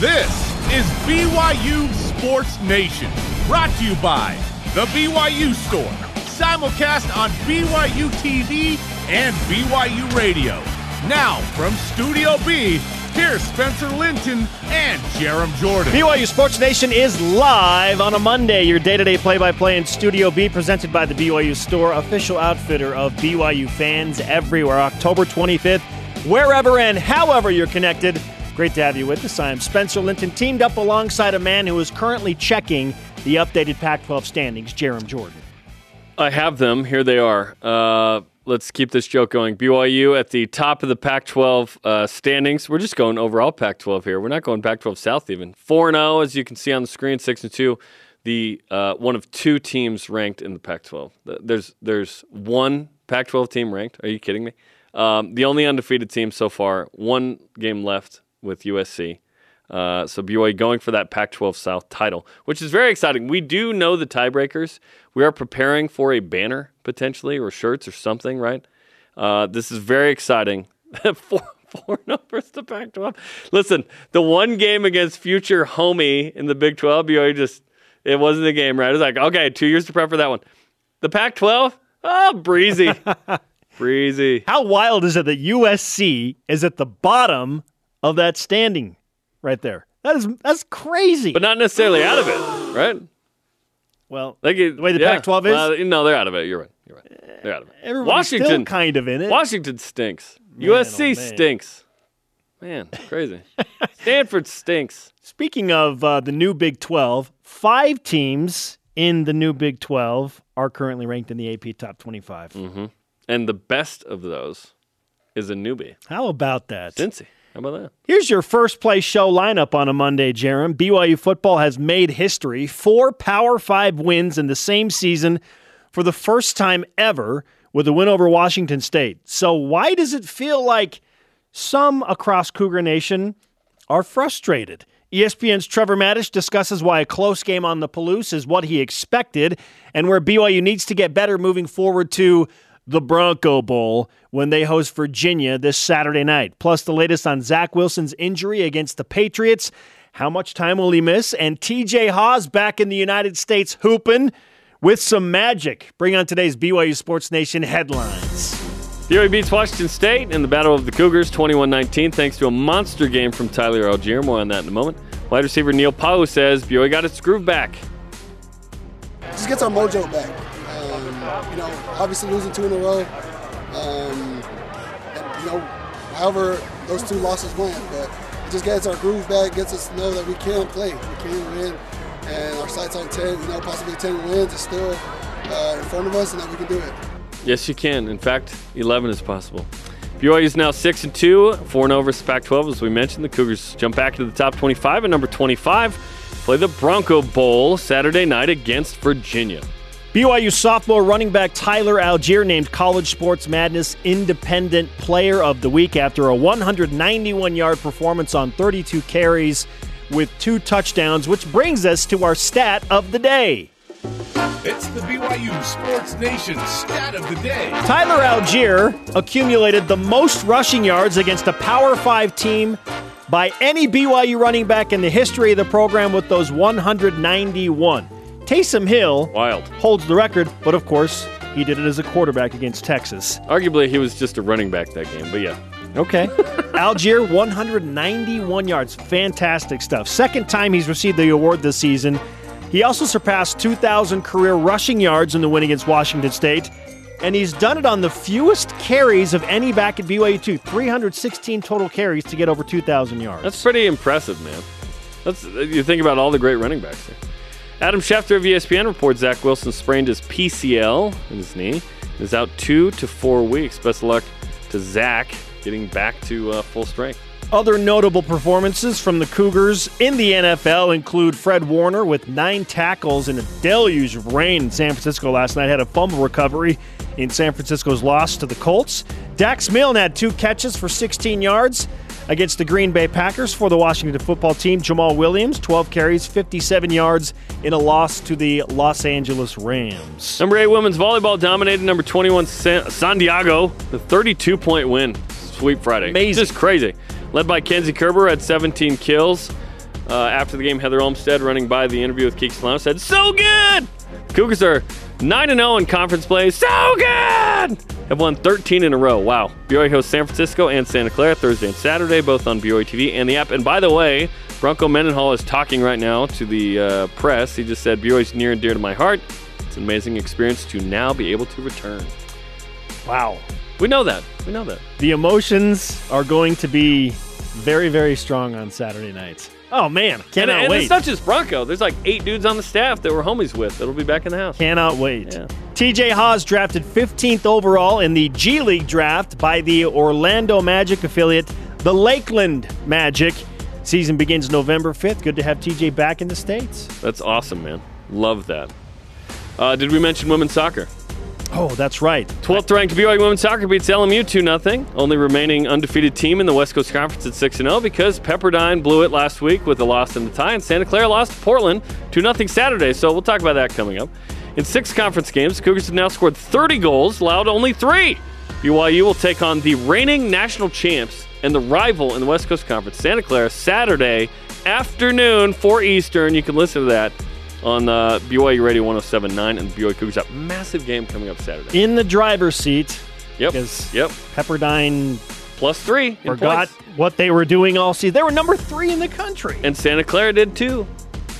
This is BYU Sports Nation, brought to you by The BYU Store, simulcast on BYU TV and BYU Radio. Now, from Studio B, here's Spencer Linton and Jarom Jordan. BYU Sports Nation is live on a Monday. Your day to day play by play in Studio B, presented by the BYU Store, official outfitter of BYU fans everywhere. October 25th, wherever and however you're connected. Great to have you with us. I'm Spencer Linton, teamed up alongside a man who is currently checking the updated Pac 12 standings, Jarom Jordan. I have them. Here they are. Uh, let's keep this joke going. BYU at the top of the Pac 12 uh, standings. We're just going overall Pac 12 here. We're not going Pac 12 South even. 4 0, as you can see on the screen, 6 and 2. The uh, one of two teams ranked in the Pac 12. There's, there's one Pac 12 team ranked. Are you kidding me? Um, the only undefeated team so far, one game left with USC. Uh, so BYU going for that Pac-12 South title, which is very exciting. We do know the tiebreakers. We are preparing for a banner potentially, or shirts, or something. Right? Uh, this is very exciting. four four numbers to Pac-12. Listen, the one game against future homie in the Big 12, BYU just it wasn't a game. Right? It was like okay, two years to prep for that one. The Pac-12, oh breezy. breezy. How wild is it that USC is at the bottom of that standing right there. That is that's crazy. But not necessarily out of it, right? Well, like, the way the yeah, Pac-12 is. Well, no, they're out of it. You're right. You're right. They're out of it. Everybody's Washington kind of in it. Washington stinks. Man, USC oh stinks. Man, crazy. Stanford stinks. Speaking of uh, the new Big 12, five teams in the new Big 12 are currently ranked in the AP Top 25. Mm-hmm. And the best of those is a newbie. How about that? Cincy. How about that? Here's your first place show lineup on a Monday, Jarom. BYU football has made history. Four Power Five wins in the same season for the first time ever with a win over Washington State. So, why does it feel like some across Cougar Nation are frustrated? ESPN's Trevor Matich discusses why a close game on the Palouse is what he expected and where BYU needs to get better moving forward to the Bronco Bowl when they host Virginia this Saturday night. Plus, the latest on Zach Wilson's injury against the Patriots. How much time will he miss? And TJ Haws back in the United States hooping with some magic. Bring on today's BYU Sports Nation headlines. BYU beats Washington State in the Battle of the Cougars 21 19 thanks to a monster game from Tyler Allgeier. More on that in a moment. Wide receiver Neil Pau'u says BYU got its groove back. Just gets our mojo back you know, obviously losing two in a row. Um, and, you know, however those two losses went, but it just gets our groove back, gets us to know that we can play, we can win, and our sights on 10, you know, possibly 10 wins is still uh, in front of us, and that we can do it. Yes, you can. In fact, 11 is possible. BYU is now 6 and 2, 4 0 versus Pac 12. As we mentioned, the Cougars jump back to the top 25 at number 25. Play the Bronco Bowl Saturday night against Virginia. BYU sophomore running back Tyler Allgeier named College Sports Madness Independent Player of the Week after a 191 yard performance on 32 carries with two touchdowns, which brings us to our stat of the day. It's the BYU Sports Nation stat of the day. Tyler Allgeier accumulated the most rushing yards against a Power 5 team by any BYU running back in the history of the program with those 191. Taysom Hill Wild. holds the record, but of course, he did it as a quarterback against Texas. Arguably, he was just a running back that game, but yeah. Okay. Allgeier, 191 yards. Fantastic stuff. Second time he's received the award this season. He also surpassed 2,000 career rushing yards in the win against Washington State. And he's done it on the fewest carries of any back at BYU, too. 316 total carries to get over 2,000 yards. That's pretty impressive, man. That's You think about all the great running backs there. Adam Schefter of ESPN reports Zach Wilson sprained his PCL in his knee. Is out two to four weeks. Best of luck to Zach getting back to uh, full strength. Other notable performances from the Cougars in the NFL include Fred Warner with nine tackles in a deluge of rain in San Francisco last night, had a fumble recovery in San Francisco's loss to the Colts. Dax Milne had two catches for 16 yards against the Green Bay Packers for the Washington football team. Jamaal Williams, 12 carries, 57 yards in a loss to the Los Angeles Rams. Number 8 women's volleyball dominated number 21 San Diego, the 32 point win. Sweep Friday. Amazing. Just crazy. Led by Kenzie Koerber at 17 kills. Uh, after the game, Heather Olmstead, running by the interview with Keeks Lounge, said, So good! Cougars are 9 0 in conference play. So good! Have won 13 in a row. Wow. BYU hosts San Francisco and Santa Clara Thursday and Saturday, both on BYU TV and the app. And by the way, Bronco Mendenhall is talking right now to the uh, press. He just said, BYU's near and dear to my heart. It's an amazing experience to now be able to return. Wow. We know that. We know that. The emotions are going to be very, very strong on Saturday nights. Oh man, And, cannot and wait! it's not just Bronco. There's like eight dudes on the staff that we're homies with that'll be back in the house. Cannot wait. Yeah. TJ Haws drafted 15th overall in the G League draft by the Orlando Magic affiliate, the Lakeland Magic. Season begins November 5th. Good to have TJ back in the States. That's awesome, man. Love that. Uh, did we mention women's soccer? Oh, that's right. 12th ranked BYU women's soccer beats LMU 2 0. Only remaining undefeated team in the West Coast Conference at 6 0 because Pepperdine blew it last week with a loss in the tie, and Santa Clara lost to Portland 2 0 Saturday. So we'll talk about that coming up. In six conference games, Cougars have now scored 30 goals, allowed only three. BYU will take on the reigning national champs and the rival in the West Coast Conference, Santa Clara, Saturday afternoon, 4 Eastern. You can listen to that on uh, BYU Radio 1079 and BYU Cougars. Up massive game coming up Saturday. In the driver's seat, Yep. Because- Yep. Pepperdine Plus three. forgot what they were doing all season. They were number three in the country. And Santa Clara did too.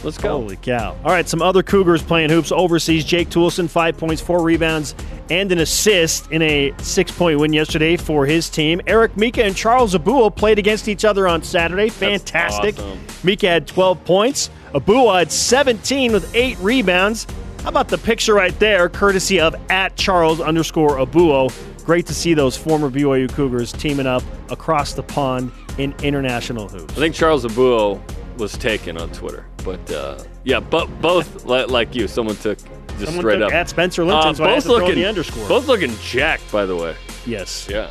Let's go. Holy cow. All right, some other Cougars playing hoops overseas. Jake Toolson, five points, four rebounds, and an assist in a six point win yesterday for his team. Eric Mika and Charles Abouo played against each other on Saturday. Fantastic. awesome. Mika had 12 points. Abouo had 17 with eight rebounds. How about the picture right there, courtesy of at Charles underscore Abouo? Great to see those former BYU Cougars teaming up across the pond in international hoops. I think Charles Abouo was taken on Twitter, but uh, yeah, but both like you, someone took just Someone straight took up. at Spencer Linton, Uh, so both looking the underscore. both looking jacked, by the way. Yes. Yeah,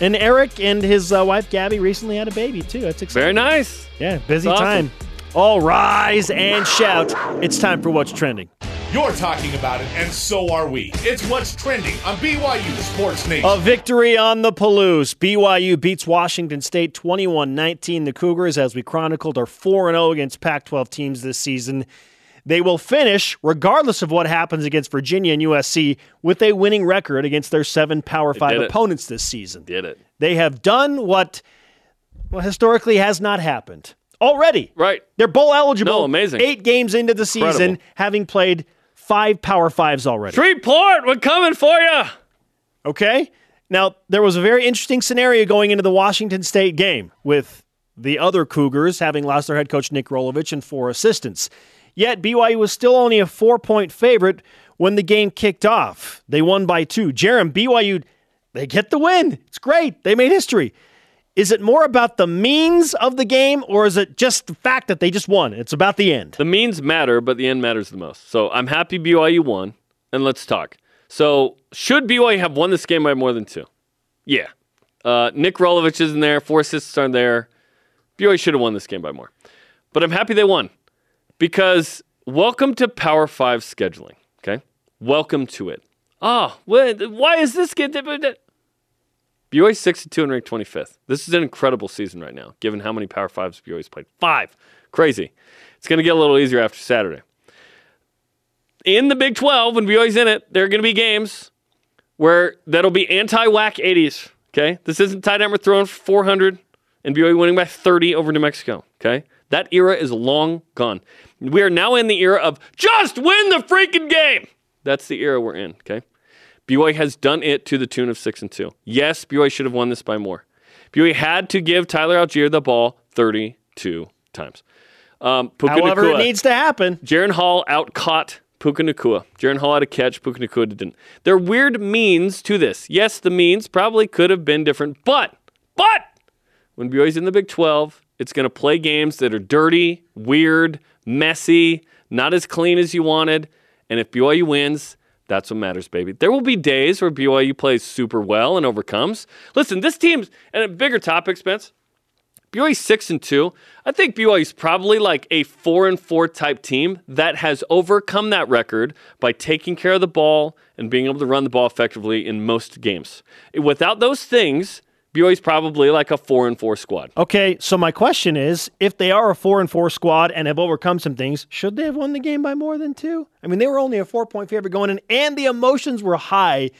And Eric and his uh, wife Gabby recently had a baby too. That's exciting. very nice. Yeah, busy That's time. All rise and shout. It's time for what's trending. You're talking about it, and so are we. It's what's trending on BYU Sports Nation. A victory on the Palouse. BYU beats Washington State 21 19. The Cougars, as we chronicled, are 4 0 against Pac 12 teams this season. They will finish, regardless of what happens against Virginia and USC, with a winning record against their seven Power 5 did it. opponents this season. Did it They have done what well, historically has not happened already. right? They're bowl eligible. No, amazing. Eight games into the season, Incredible. having played five Power Fives already. Shreveport, we're coming for you. Okay? Now, there was a very interesting scenario going into the Washington State game with the other Cougars having lost their head coach, Nick Rolovich, and four assistants. Yet, BYU was still only a four point favorite when the game kicked off. They won by two. Jarom, BYU, they get the win. It's great. They made history. Is it more about the means of the game, or is it just the fact that they just won? It's about the end. The means matter, but the end matters the most. So I'm happy BYU won, and let's talk. So should BYU have won this game by more than two? Yeah. Uh, Nick Rolovich isn't there. Four assists aren't there. BYU should have won this game by more. But I'm happy they won because welcome to Power Five scheduling. Okay, welcome to it. Ah, oh, why is this game? BYU six to two and ranked 25th. This is an incredible season right now, given how many Power Fives BYU's played. Five, crazy. It's going to get a little easier after Saturday. In the Big 12, when BYU's in it, there are going to be games where that'll be anti-whack 80s. Okay, this isn't Ty Detmer throwing for 400 and BYU winning by 30 over New Mexico. Okay, that era is long gone. We are now in the era of just win the freaking game. That's the era we're in. Okay. BYU has done it to the tune of six and two. Yes, BYU should have won this by more. BYU had to give Tyler Allgeier the ball 32 times. Um, Puka However, Nacua- it needs to happen. Jaren Hall out caught Puka Nacua. Jaren Hall had a catch, Puka Nacua didn't. There are weird means to this. Yes, the means probably could have been different, but, but, when BYU's in the Big 12, it's going to play games that are dirty, weird, messy, not as clean as you wanted. And if BYU wins, that's what matters, baby. There will be days where BYU plays super well and overcomes. Listen, this team's, and a bigger topic, Spence, BYU six and two. I think BYU is probably like a four and four type team that has overcome that record by taking care of the ball and being able to run the ball effectively in most games. Without those things, BYU's probably like a four and four squad. Okay, so my question is, if they are a four and four squad and have overcome some things, should they have won the game by more than two? I mean, they were only a four point favorite going in, and the emotions were high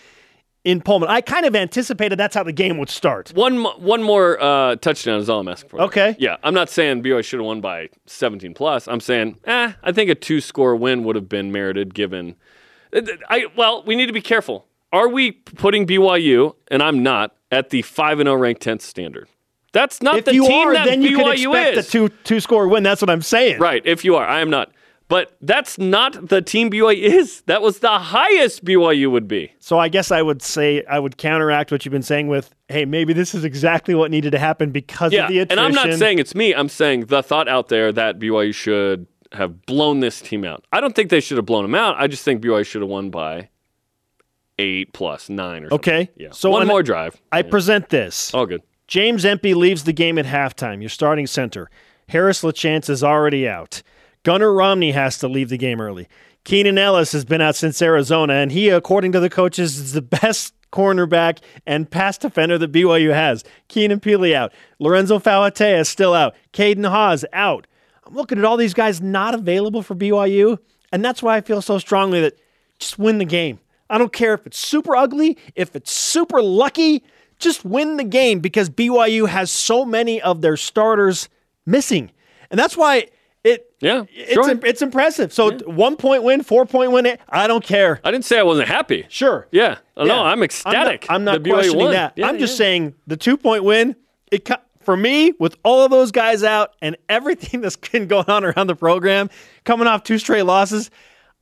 in Pullman. I kind of anticipated that's how the game would start. One one more uh, touchdown is all I'm asking for. Okay. Yeah, I'm not saying BYU should have won by 17 plus. I'm saying, eh, I think a two score win would have been merited given. I well, we need to be careful. Are we putting BYU and I'm not at the five and zero ranked 10th standard? That's not If the you team are, that then you BYU can expect is. a two two score win. That's what I'm saying. Right, if you are, I am not. But that's not the team BYU is. That was the highest BYU would be. So I guess I would say I would counteract what you've been saying with, hey, maybe this is exactly what needed to happen because Yeah, of the and. I'm not saying it's me. I'm saying the thought out there that BYU should have blown this team out. I don't think they should have blown them out. I just think BYU should have won by eight plus nine or something. Okay, Yeah. so one more drive. I Yeah. present this. All good. James Empey leaves the game at halftime. Your starting center. Harris LaChance is already out. Gunnar Romney has to leave the game early. Keenan Ellis has been out since Arizona, and he, according to the coaches, is the best cornerback and pass defender that BYU has. Keenan Pili out. Lorenzo Fauatea is still out. Caden Haws out. I'm looking at all these guys not available for BYU, and that's why I feel so strongly that just win the game. I don't care if it's super ugly, if it's super lucky, just win the game because BYU has so many of their starters missing. And that's why it Yeah, it's sure. it's impressive. So one point win, four point win, I don't care. I didn't say I wasn't happy. Sure. Yeah. No, Yeah. I'm ecstatic. I'm not, I'm not questioning won. that. Yeah, I'm just yeah. saying the two point win. It for me with all of those guys out and everything that's been going on around the program, coming off two straight losses.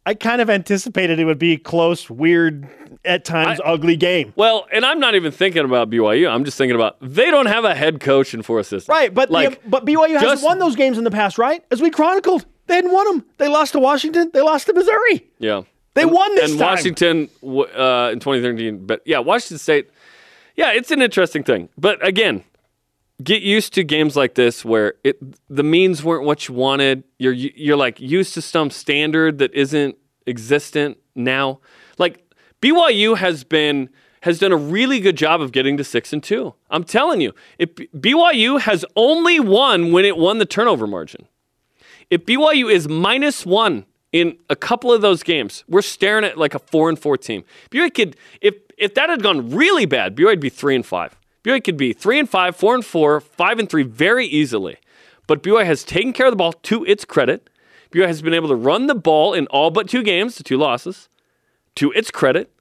I kind of anticipated it would be close, weird, at times ugly game. Well, and I'm not even thinking about BYU. I'm just thinking about they don't have a head coach and four assistants. Right, but like, the, but BYU hasn't won those games in the past, right? As we chronicled, they hadn't won them. They lost to Washington. They lost to Missouri. yeah, They and, won this and time. Washington uh, in 2013. But yeah, Washington State. Yeah, it's an interesting thing. But again, get used to games like this where it the means weren't what you wanted. You're you're like used to some standard that isn't existent now. Like BYU has been has done a really good job of getting to six and two. I'm telling you, if BYU has only won when it won the turnover margin. If BYU is minus one in a couple of those games, we're staring at like a four and four team. BYU could, if if that had gone really bad, BYU would be three and five. BYU could be three and five, four and four, five and three very easily. But BYU has taken care of the ball to its credit. BYU has been able to run the ball in all but two games, the two losses, to its credit.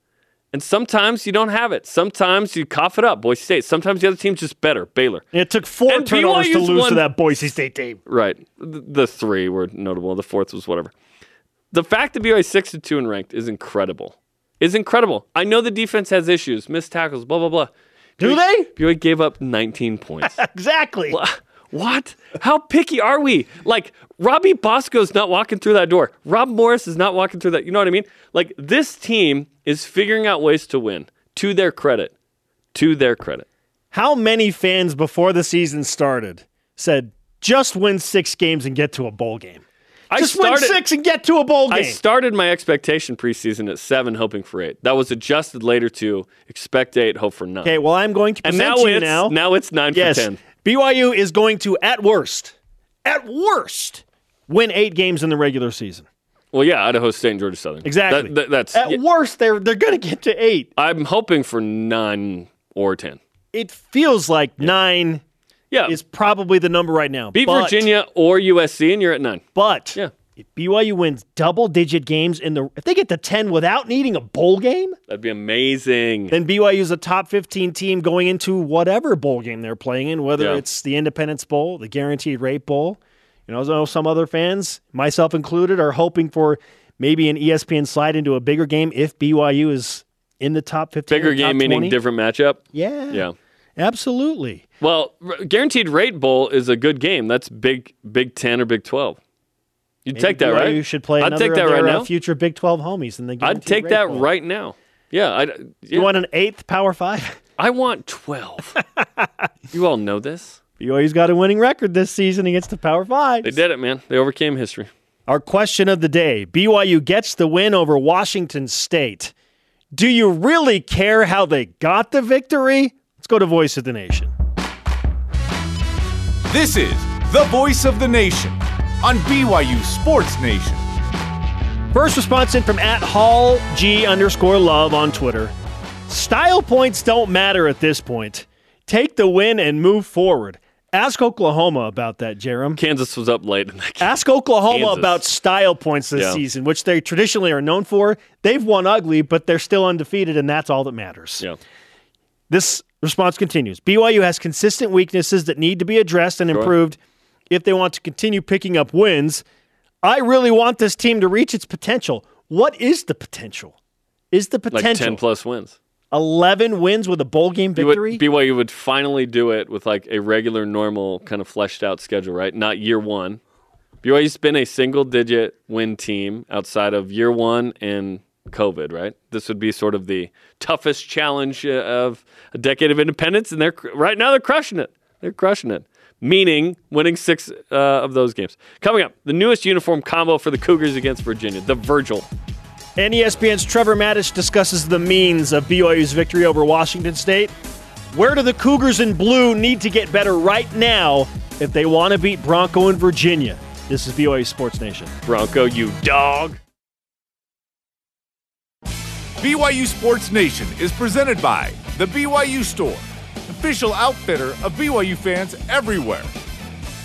And sometimes you don't have it. Sometimes you cough it up, Boise State. Sometimes the other team's just better, Baylor. It took four And turnovers to lose won- to that Boise State team. Right. The, three were notable. The fourth was whatever. The fact that BYU is six to two and ranked is incredible. Is incredible. I know the defense has issues, missed tackles, blah blah blah. Do BYU they? BYU gave up 19 points. Exactly. what? How picky are we? Like Robbie Bosco's not walking through that door. Rob Morris is not walking through that. You know what I mean? Like this team is figuring out ways to win. To their credit. To their credit. How many fans before the season started said, just win six games and get to a bowl game? I Just started, win six and get to a bowl game. I started my expectation preseason at seven, hoping for eight. That was adjusted later to expect eight, hope for nine. okay, well, I'm going to and present now to you it's now. now it's nine yes, for ten. BYU is going to, at worst, at worst, win eight games in the regular season. Well, yeah, Idaho State and Georgia Southern. Exactly. That- that- that's. At yeah, worst, they're they're going to get to eight. I'm hoping for nine or ten. It feels like nine Yeah, is probably the number right now. beat But- Virginia or USC, and you're at nine. But Yeah. if BYU wins double digit games in the if they get to 10 without needing a bowl game, That'd be amazing. then BYU is a top 15 team going into whatever bowl game they're playing in, whether Yeah. it's the Independence Bowl, the Guaranteed Rate Bowl. You know, I know some other fans, myself included, are hoping for maybe an ESPN slide into a bigger game if BYU is in the top 15. Bigger game meaning different matchup. Yeah. Yeah. Absolutely. Well, r- guaranteed rate bowl is a good game. That's big, Big Ten or Big Twelve. You'd Maybe take that, right? should play I'd take that right uh, now. future Big 12 homies in the I'd take that Bowl. right now. Yeah, I'd, yeah. You want an eighth Power Five? I want 12. you all know this. BYU's got a winning record this season against the Power Five. They did it, man. They overcame history. Our question of the day BYU gets the win over Washington State. Do you really care how they got the victory? Let's go to Voice of the Nation. This is the voice of the nation on BYU Sports Nation. First response in from at Hall G underscore love on Twitter. Style points don't matter at this point. Take the win and move forward. Ask Oklahoma about that, Jarom. Kansas was up late in that game. Ask Oklahoma Kansas. about style points this Yeah. season, which they traditionally are known for. They've won ugly, but they're still undefeated, and that's all that matters. Yeah. This response continues. BYU has consistent weaknesses that need to be addressed and improved if they want to continue picking up wins. I really want this team to reach its potential. What is the potential? Is the potential Like potential 10 plus wins. 11 wins with a bowl game You would- victory? BYU would finally do it with like a regular, normal, kind of fleshed out schedule, right? Not year one. BYU's been a single digit win team outside of year one and COVID, right? This would be sort of the toughest challenge uh, of a decade of independence, and they're right now they're crushing it. They're crushing it, meaning winning six uh, of those games. Coming up, the newest uniform combo for the Cougars against Virginia, the Virgil. And ESPN's Trevor Matich discusses the means of BYU's victory over Washington State. Where do the Cougars in blue need to get better right now if they want to beat Bronco in Virginia? This is BYU Sports Nation. Bronco, you dog. BYU Sports Nation is presented by The BYU Store, official outfitter of BYU fans everywhere.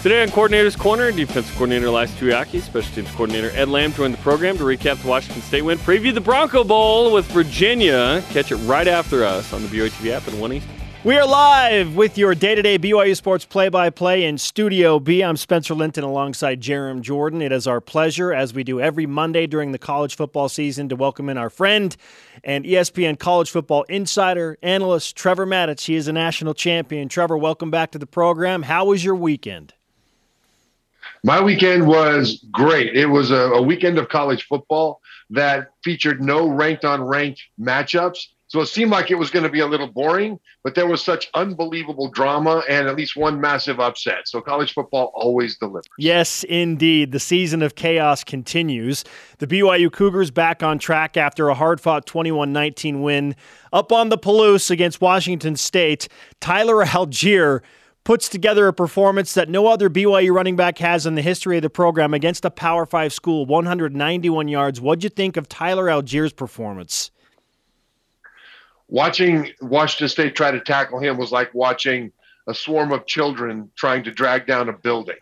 Today on Coordinator's Corner, defensive coordinator Ilaisa Tuiaki, special teams coordinator Ed Lamb joined the program to recap the Washington State win, preview the Bronco Bowl with Virginia. Catch it right after us on the BYU TV app at 1 Eastern. We are live with your day to day BYU Sports play by play in Studio B. I'm Spencer Linton alongside Jarom Jordan. It is our pleasure, as we do every Monday during the college football season, to welcome in our friend and ESPN college football insider, analyst, Trevor Matich. He is a national champion. Trevor, welcome back to the program. How was your weekend? My weekend was great. It was a, a weekend of college football that featured no ranked on ranked matchups. So it seemed like it was going to be a little boring, but there was such unbelievable drama and at least one massive upset. So college football always delivers. Yes, indeed. The season of chaos continues. The BYU Cougars back on track after a hard fought 21 19 win up on the Palouse against Washington State. Tyler Allgeier puts together a performance that no other BYU running back has in the history of the program against a Power 5 school, 191 yards. What'd you think of Tyler Allgeier's performance? Watching Washington State try to tackle him was like watching a swarm of children trying to drag down a building.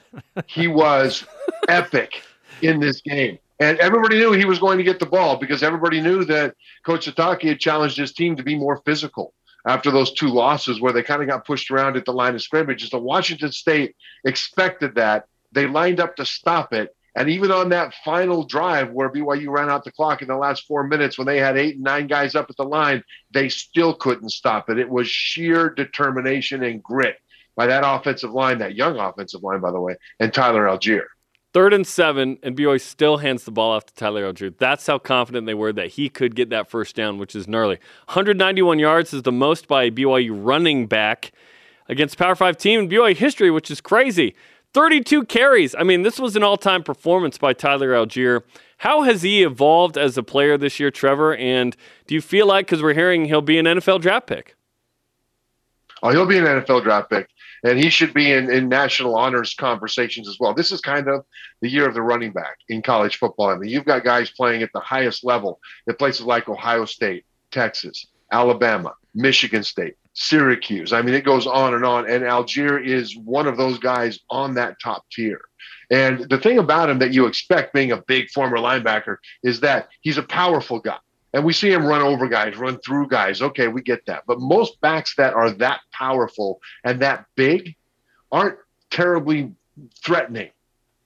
He was epic in this game. And everybody knew he was going to get the ball because everybody knew that Coach Sitake had challenged his team to be more physical after those two losses where they kind of got pushed around at the line of scrimmage. So Washington State expected that. They lined up to stop it. And even on that final drive where BYU ran out the clock in the last four minutes when they had eight and nine guys up at the line, they still couldn't stop it. It was sheer determination and grit by that offensive line, that young offensive line, by the way, and Tyler Allgeier. Third and seven, and BYU still hands the ball off to Tyler Allgeier. That's how confident they were that he could get that first down, which is gnarly. 191 yards is the most by a BYU running back against Power 5 team in BYU history, which is crazy. 32 carries. I mean, this was an all time performance by Tyler Allgeier. How has he evolved as a player this year, Trevor? And do you feel like, because we're hearing he'll be an NFL draft pick? Oh, he'll be an NFL draft pick, and he should be in, in national honors conversations as well. This is kind of the year of the running back in college football. I mean, you've got guys playing at the highest level at places like Ohio State, Texas, Alabama, Michigan State, Syracuse. I mean, it goes on and on. And Allgeier is one of those guys on that top tier. And the thing about him that you expect being a big former linebacker is that he's a powerful guy. And we see him run over guys, run through guys. Okay, we get that. But most backs that are that powerful and that big aren't terribly threatening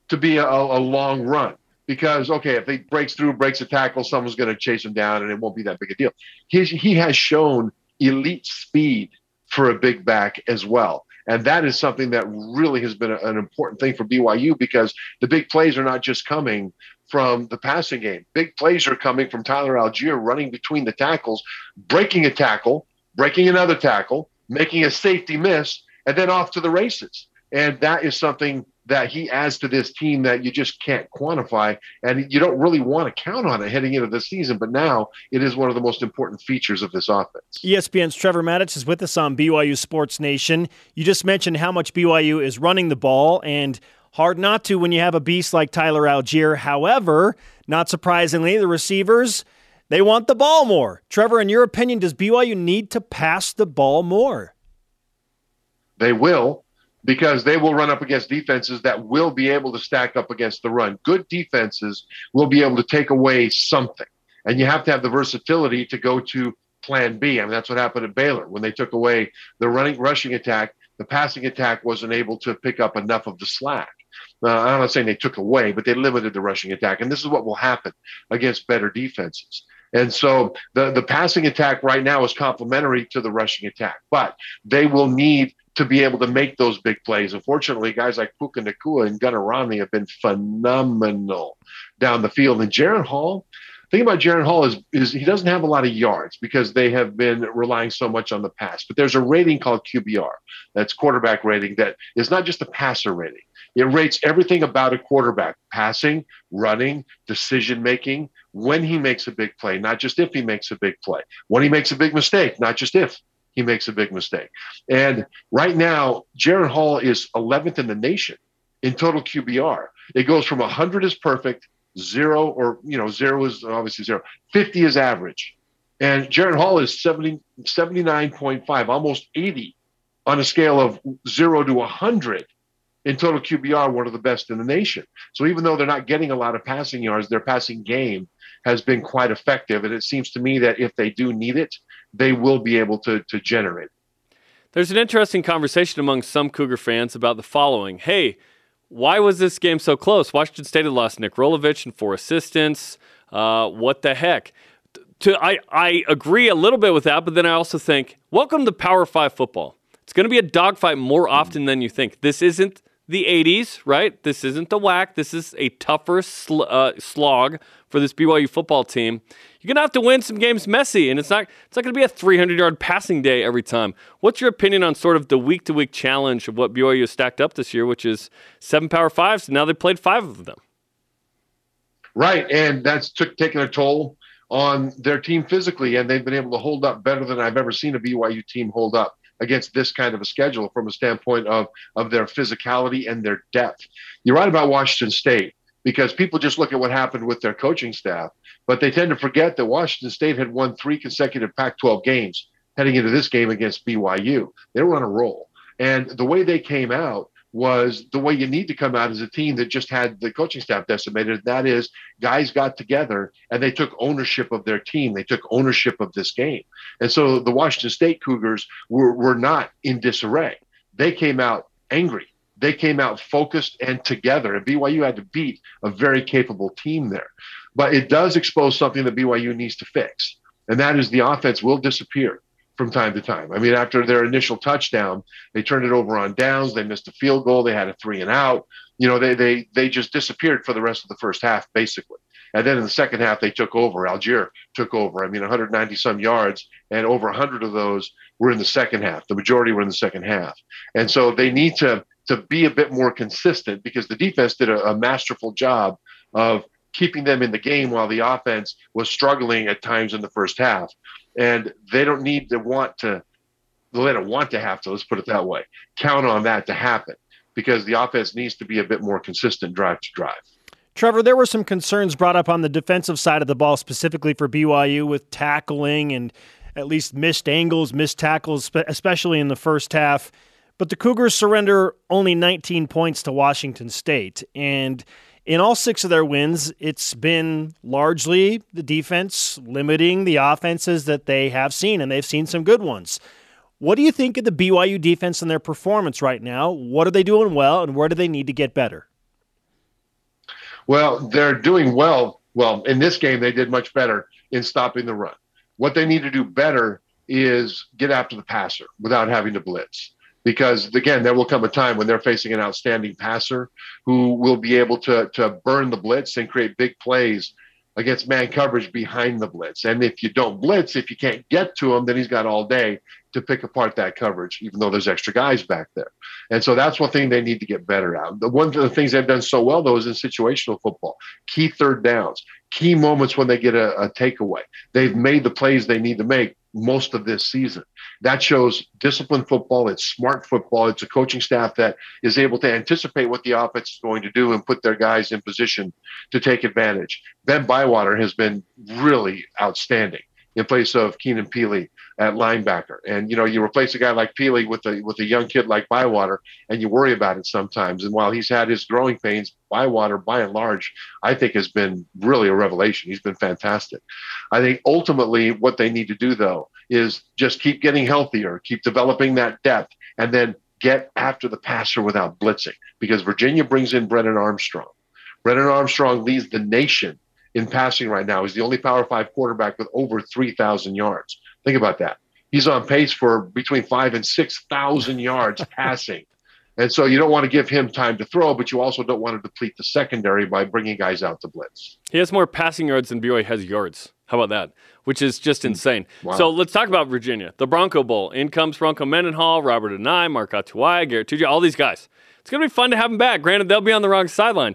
to be a, a long run. Because, okay, if he breaks through, breaks a tackle, someone's going to chase him down and it won't be that big a deal. He, he has shown elite speed for a big back as well. And that is something that really has been a, an important thing for BYU because the big plays are not just coming from the passing game. Big plays are coming from Tyler Allgeier running between the tackles, breaking a tackle, breaking another tackle, making a safety miss, and then off to the races. And that is something that he adds to this team that you just can't quantify and you don't really want to count on it heading into the season but now it is one of the most important features of this offense. Espn's trevor matich is with us on byu sports nation. You just mentioned how much byu is running the ball and hard not to when you have a beast like tyler Allgeier. however not surprisingly the receivers they want the ball more. Trevor in your opinion does byu need to pass the ball more? They will because they will run up against defenses that will be able to stack up against the run. Good defenses will be able to take away something. And you have to have the versatility to go to plan B. I mean, that's what happened at Baylor when they took away the running rushing attack. The passing attack wasn't able to pick up enough of the slack. Uh, I'm not saying they took away, but they limited the rushing attack. And this is what will happen against better defenses. And so the, the passing attack right now is complementary to the rushing attack, but they will need to be able to make those big plays. Unfortunately, guys like Puka Nacua and Gunnar Romney have been phenomenal down the field. And Jaren Hall, thing about Jaren Hall is, is he doesn't have a lot of yards because they have been relying so much on the pass. But there's a rating called QBR, that's quarterback rating, that is not just a passer rating. It rates everything about a quarterback passing, running, decision making, when he makes a big play, not just if he makes a big play, when he makes a big mistake, not just if he makes a big mistake. And right now, Jaren Hall is 11th in the nation in total QBR. It goes from 100 is perfect, zero or, you know, zero is obviously zero, 50 is average. And Jaren Hall is 70, 79.5, almost 80 on a scale of zero to 100 in total QBR, one of the best in the nation. So even though they're not getting a lot of passing yards, their passing game has been quite effective. And it seems to me that if they do need it, they will be able to, to generate. There's an interesting conversation among some Cougar fans about the following. Hey, why was this game so close? Washington State had lost Nick Rolovich and four assistants. Uh, what the heck? To, I, I agree a little bit with that, but then I also think, welcome to Power Five football. It's going to be a dogfight more often than you think. This isn't the 80s, right? This isn't the WAC. This is a tougher sl- uh, slog for this BYU football team. You're gonna have to win some games messy, and it's not it's not gonna be a 300 yard passing day every time. What's your opinion on sort of the week to week challenge of what BYU has stacked up this year, which is seven Power Fives, and now they played five of them. Right, and that's took taking a toll on their team physically, and they've been able to hold up better than I've ever seen a BYU team hold up against this kind of a schedule from a standpoint of of their physicality and their depth. You're right about Washington State because people just look at what happened with their coaching staff, but they tend to forget that Washington State had won three consecutive Pac 12 games heading into this game against BYU. They were on a roll. And the way they came out was the way you need to come out as a team that just had the coaching staff decimated. That is, guys got together and they took ownership of their team. They took ownership of this game. And so the Washington State Cougars were, were not in disarray. They came out angry they came out focused and together. And BYU had to beat a very capable team there. But it does expose something that BYU needs to fix, and that is the offense will disappear from time to time. I mean, after their initial touchdown, they turned it over on downs. They missed a field goal. They had a three and out. You know, they they they just disappeared for the rest of the first half, basically. And then in the second half, they took over. Allgeier took over. I mean, 190 some yards, and over 100 of those were in the second half. The majority were in the second half. And so they need to to be a bit more consistent because the defense did a, a masterful job of keeping them in the game while the offense was struggling at times in the first half. And they don't need to want to, they don't want to have to, let's put it that way, count on that to happen because the offense needs to be a bit more consistent drive to drive. Trevor, there were some concerns brought up on the defensive side of the ball, specifically for BYU with tackling and at least missed angles, missed tackles, especially in the first half. But the Cougars surrender only 19 points to Washington State. And in all six of their wins, it's been largely the defense limiting the offenses that they have seen, and they've seen some good ones. What do you think of the BYU defense and their performance right now? What are they doing well, and where do they need to get better? Well, they're doing well. Well, in this game, they did much better in stopping the run. What they need to do better is get after the passer without having to blitz because again, there will come a time when they're facing an outstanding passer who will be able to to burn the blitz and create big plays against man coverage behind the blitz. And if you don't blitz, if you can't get to him, then he's got all day to pick apart that coverage, even though there's extra guys back there. And so that's one thing they need to get better at. The one of the things they've done so well though is in situational football, key third downs, key moments when they get a, a takeaway. They've made the plays they need to make most of this season. That shows disciplined football. It's smart football. It's a coaching staff that is able to anticipate what the offense is going to do and put their guys in position to take advantage. Ben Bywater has been really outstanding in place of Keenan Pili at linebacker. And you know, you replace a guy like Pili with a with a young kid like Bywater, and you worry about it sometimes. And while he's had his growing pains, Bywater, by and large, I think has been really a revelation. He's been fantastic. I think ultimately what they need to do though is just keep getting healthier, keep developing that depth, and then get after the passer without blitzing. Because Virginia brings in Brennan Armstrong. Brennan Armstrong leads the nation in passing right now. He's the only Power Five quarterback with over 3,000 yards. Think about that. He's on pace for between five and 6,000 yards passing. And so you don't want to give him time to throw, but you also don't want to deplete the secondary by bringing guys out to blitz. He has more passing yards than BYU has yards. How about that? Which is just hmm. insane. Wow. So let's talk about Virginia. The Bronco Bowl. In comes Bronco Mendenhall, Robert Anae, Mark Atuaia, Garrett Tuja, all these guys. It's going to be fun to have them back. Granted, they'll be on the wrong sideline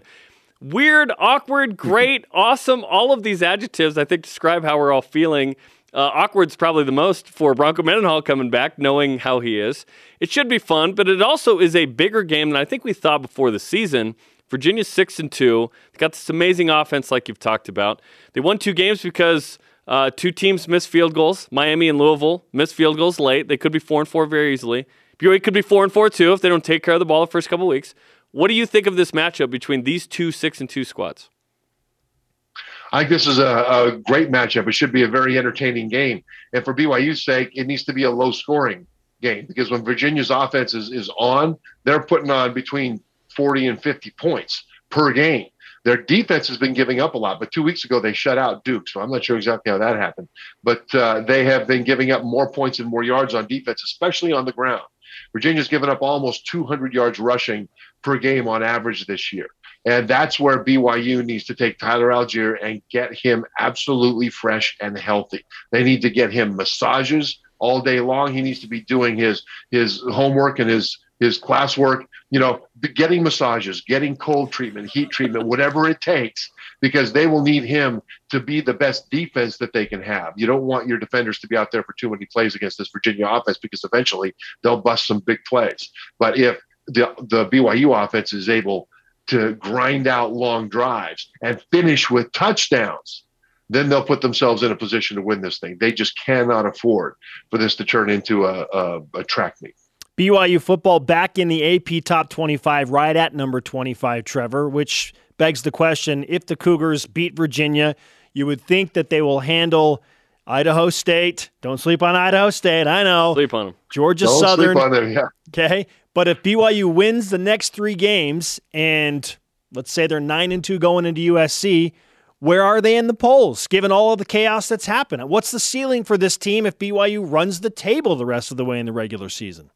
weird, awkward, great, awesome. All of these adjectives, I think, describe how we're all feeling. Uh, awkward's probably the most for Bronco Mendenhall coming back, knowing how he is. It should be fun, but it also is a bigger game than I think we thought before the season. Virginia's six and two. They got this amazing offense, like you've talked about. They won two games because uh, two teams missed field goals. Miami and Louisville missed field goals late. They could be four and four very easily. BYU could be four and four too if they don't take care of the ball the first couple weeks. What do you think of this matchup between these two six and two squads? I think this is a, a, great matchup. It should be a very entertaining game. And for BYU's sake, it needs to be a low scoring game because when Virginia's offense is, is on, they're putting on between 40 and 50 points per game. Their defense has been giving up a lot, but two weeks ago they shut out Duke. So I'm not sure exactly how that happened. But uh, they have been giving up more points and more yards on defense, especially on the ground. Virginia's given up almost 200 yards rushing per game on average this year. And that's where BYU needs to take Tyler Allgeier and get him absolutely fresh and healthy. They need to get him massages all day long. He needs to be doing his his homework and his his classwork, you know, getting massages, getting cold treatment, heat treatment, whatever it takes, because they will need him to be the best defense that they can have. You don't want your defenders to be out there for too many plays against this Virginia offense because eventually they'll bust some big plays. But if the the BYU offense is able to grind out long drives and finish with touchdowns, then they'll put themselves in a position to win this thing. They just cannot afford for this to turn into a, a, a track meet. BYU football back in the AP top 25, right at number 25, Trevor, which begs the question if the Cougars beat Virginia, you would think that they will handle Idaho State. Don't sleep on Idaho State. I know. Sleep on them. Georgia Don't Southern. Sleep on them, yeah. Okay. But if BYU wins the next three games and let's say they're nine and two going into USC, where are they in the polls given all of the chaos that's happened? What's the ceiling for this team if BYU runs the table the rest of the way in the regular season?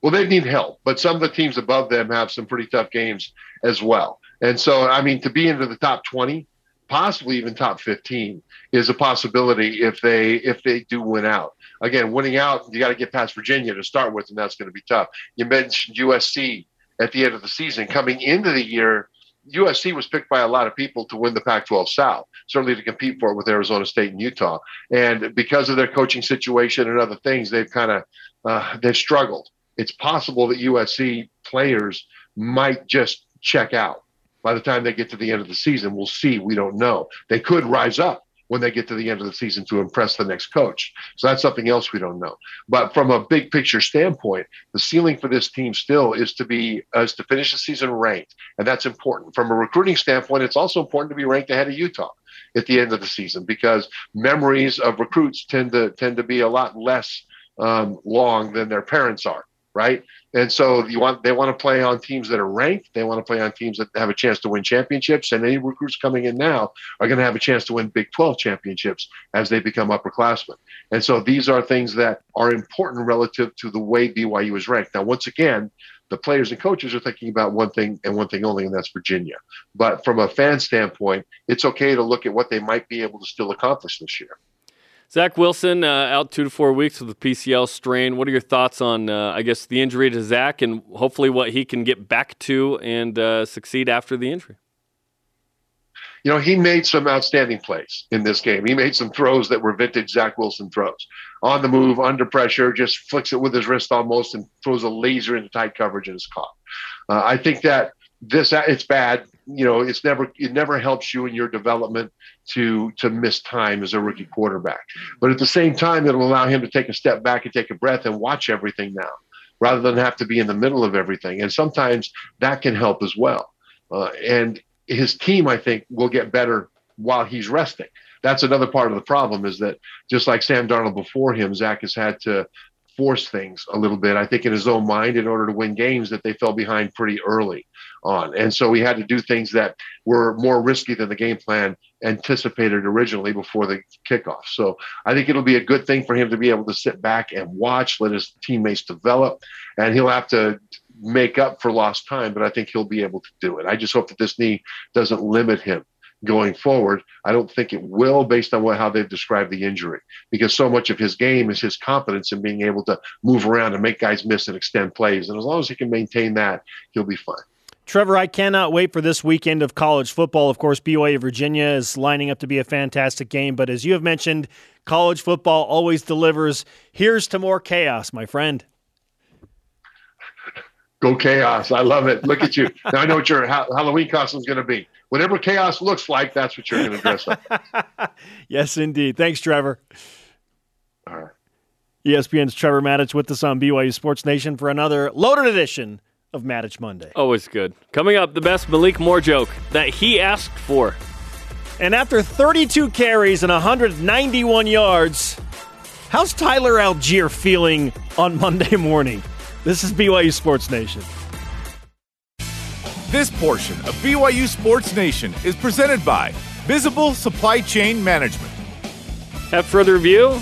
Well, they need help, but some of the teams above them have some pretty tough games as well. And so, I mean, to be into the top 20, possibly even top 15 is a possibility if they if they do win out again, winning out, you got to get past Virginia to start with, and that's going to be tough. You mentioned USC at the end of the season. Coming into the year, USC was picked by a lot of people to win the Pac 12 South, certainly to compete for it with Arizona State and Utah. And because of their coaching situation and other things, they've kind of uh, they've struggled. It's possible that USC players might just check out by the time they get to the end of the season. We'll see. We don't know. They could rise up when they get to the end of the season to impress the next coach. So that's something else we don't know. But from a big picture standpoint, the ceiling for this team still is to be is to finish the season ranked, and that's important. From a recruiting standpoint, it's also important to be ranked ahead of Utah at the end of the season because memories of recruits tend to tend to be a lot less um, long than their parents are right? And so you want they want to play on teams that are ranked. They want to play on teams that have a chance to win championships. And any recruits coming in now are going to have a chance to win Big 12 championships as they become upperclassmen. And so these are things that are important relative to the way BYU is ranked. Now, once again, The players and coaches are thinking about one thing and one thing only, and that's Virginia. But from a fan standpoint, it's okay to look at what they might be able to still accomplish this year. Zach Wilson uh, out two to four weeks with the PCL strain. What are your thoughts on, uh, I guess, the injury to Zach and hopefully what he can get back to and uh, succeed after the injury? You know, he made some outstanding plays in this game. He made some throws that were vintage Zach Wilson throws. On the move, under pressure, just flicks it with his wrist almost and throws a laser into tight coverage and is caught. I think that this it's bad you know it's never it never helps you in your development to to miss time as a rookie quarterback. But at the same time it'll allow him to take a step back and take a breath and watch everything now rather than have to be in the middle of everything. And sometimes that can help as well. Uh, and his team i think will get better while he's resting. That's another part of the problem is that just like sam darnold before him zach has had to force things a little bit, I think, in his own mind in order to win games that they fell behind pretty early on. And so we had to do things that were more risky than the game plan anticipated originally before the kickoff. So I think it'll be a good thing for him to be able to sit back and watch, let his teammates develop, and he'll have to make up for lost time, but I think he'll be able to do it. I just hope that this knee doesn't limit him going forward. I don't think it will, based on what, how they've described the injury, because so much of his game is his competence in being able to move around and make guys miss and extend plays. And as long as he can maintain that, he'll be fine. Trevor, I cannot wait for this weekend of college football. Of course, BYU Virginia is lining up to be a fantastic game, but as you have mentioned, college football always delivers. Here's to more chaos, my friend. Go chaos. I love it. Look at you. Now I know what your ha- Halloween costume is going to be. Whatever chaos looks like, that's what you're going to dress up. yes, indeed. Thanks, Trevor. All right. ESPN's Trevor Matich with us on BYU Sports Nation for another loaded edition of Matich Monday. Always good. Coming up, the best Malik Moore joke that he asked for. And after 32 carries and 191 yards, how's Tyler Allgeier feeling on Monday morning? This is BYU Sports Nation. This portion of BYU Sports Nation is presented by Visible Supply Chain Management. Have further review.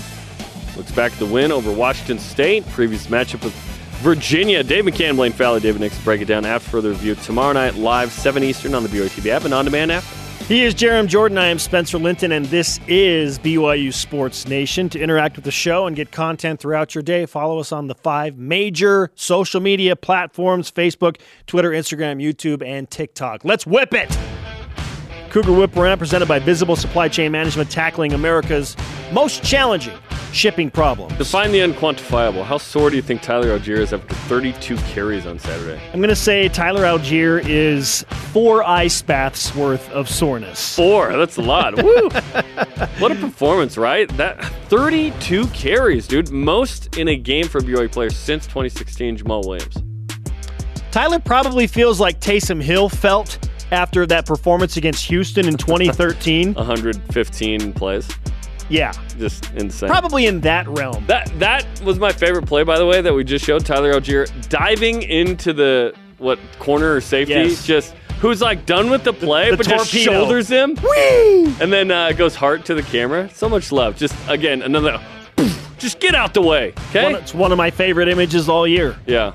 Looks back at the win over Washington State. Previous matchup with Virginia. Dave McCann, Blaine Fowler, David Nix break it down after further review tomorrow night live 7 Eastern on the BYU TV app and on demand app. He is Jarom Jordan. I am Spencer Linton, and this is BYU Sports Nation. To interact with the show and get content throughout your day, follow us on the five major social media platforms Facebook, Twitter, Instagram, YouTube, and TikTok. Let's whip it! Cougar Whip Around, presented by Visible Supply Chain Management, tackling America's most challenging shipping problem. Define the unquantifiable. How sore do you think Tyler Allgeier is after 32 carries on Saturday? I'm going to say Tyler Allgeier is four ice baths worth of soreness. Four. That's a lot. Woo! What a performance, right? That 32 carries, dude. Most in a game for BYU player since 2016, Jamaal Williams. Tyler probably feels like Taysom Hill felt after that performance against Houston in 2013. 115 plays. Yeah, Just insane. probably in that realm. That that was my favorite play, by the way, that we just showed. Tyler Allgeier diving into the what corner or safety, Yes. just who's like done with the play, the but just shoulders him, and then uh, goes hard to the camera. So much love. Just again another. Just get out the way, okay? One- it's one of my favorite images all year. yeah,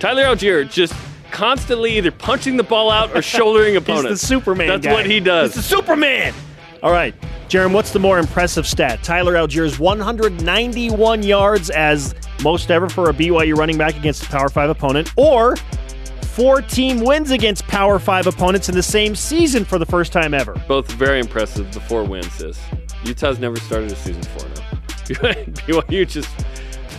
Tyler Allgeier just constantly either punching the ball out or shouldering He's opponents. the Superman. That's guy. what he does. He's the Superman. All right, Jarom, what's the more impressive stat? Tyler Allgeier's 191 yards as most ever for a BYU running back against a Power 5 opponent, or four team wins against Power 5 opponents in the same season for the first time ever. Both very impressive. The four wins is Utah's never started a season four now. BYU just